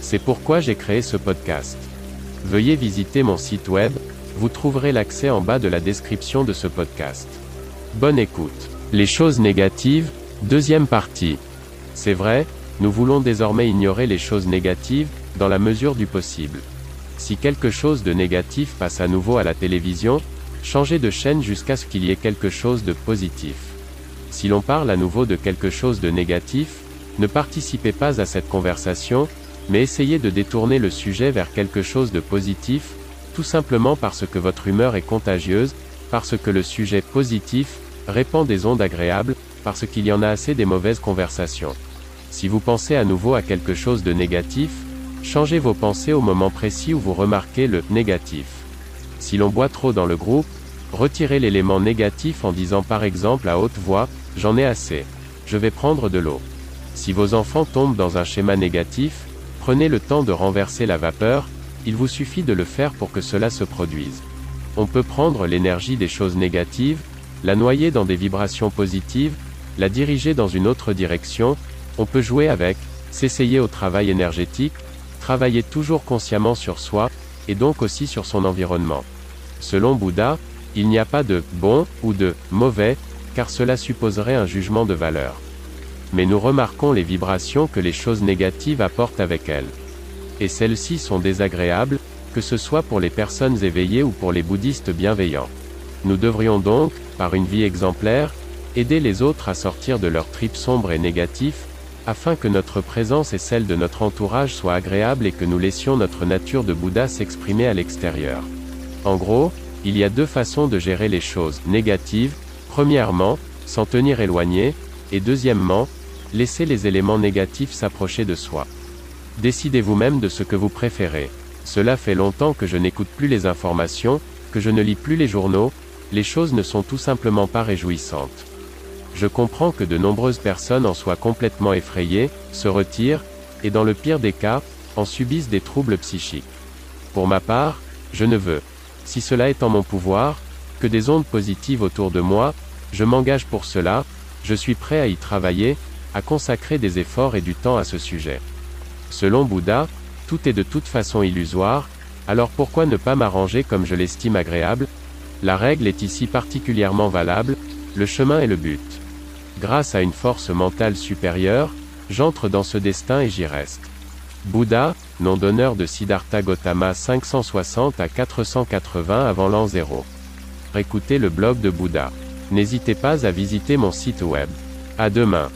C'est pourquoi j'ai créé ce podcast. Veuillez visiter mon site web, vous trouverez l'accès en bas de la description de ce podcast. Bonne écoute. Les choses négatives, deuxième partie. C'est vrai, nous voulons désormais ignorer les choses négatives, dans la mesure du possible. Si quelque chose de négatif passe à nouveau à la télévision, changez de chaîne jusqu'à ce qu'il y ait quelque chose de positif. Si l'on parle à nouveau de quelque chose de négatif, ne participez pas à cette conversation, mais essayez de détourner le sujet vers quelque chose de positif, tout simplement parce que votre humeur est contagieuse, parce que le sujet positif répand des ondes agréables, parce qu'il y en a assez des mauvaises conversations. Si vous pensez à nouveau à quelque chose de négatif, changez vos pensées au moment précis où vous remarquez le négatif. Si l'on boit trop dans le groupe, retirez l'élément négatif en disant par exemple à haute voix, J'en ai assez. Je vais prendre de l'eau. Si vos enfants tombent dans un schéma négatif, prenez le temps de renverser la vapeur, il vous suffit de le faire pour que cela se produise. On peut prendre l'énergie des choses négatives, la noyer dans des vibrations positives, la diriger dans une autre direction, on peut jouer avec, s'essayer au travail énergétique, travailler toujours consciemment sur soi, et donc aussi sur son environnement. Selon Bouddha, il n'y a pas de bon ou de mauvais, car cela supposerait un jugement de valeur. Mais nous remarquons les vibrations que les choses négatives apportent avec elles. Et celles-ci sont désagréables, que ce soit pour les personnes éveillées ou pour les bouddhistes bienveillants. Nous devrions donc, par une vie exemplaire, aider les autres à sortir de leurs tripes sombres et négatifs, afin que notre présence et celle de notre entourage soient agréables et que nous laissions notre nature de Bouddha s'exprimer à l'extérieur. En gros, il y a deux façons de gérer les choses négatives, Premièrement, s'en tenir éloigné, et deuxièmement, laisser les éléments négatifs s'approcher de soi. Décidez vous-même de ce que vous préférez. Cela fait longtemps que je n'écoute plus les informations, que je ne lis plus les journaux, les choses ne sont tout simplement pas réjouissantes. Je comprends que de nombreuses personnes en soient complètement effrayées, se retirent, et dans le pire des cas, en subissent des troubles psychiques. Pour ma part, je ne veux, si cela est en mon pouvoir, que des ondes positives autour de moi, je m'engage pour cela, je suis prêt à y travailler, à consacrer des efforts et du temps à ce sujet. Selon Bouddha, tout est de toute façon illusoire, alors pourquoi ne pas m'arranger comme je l'estime agréable? La règle est ici particulièrement valable, le chemin est le but. Grâce à une force mentale supérieure, j'entre dans ce destin et j'y reste. Bouddha, nom d'honneur de Siddhartha Gautama 560 à 480 avant l'an 0. Écoutez le blog de Bouddha. N'hésitez pas à visiter mon site web. À demain.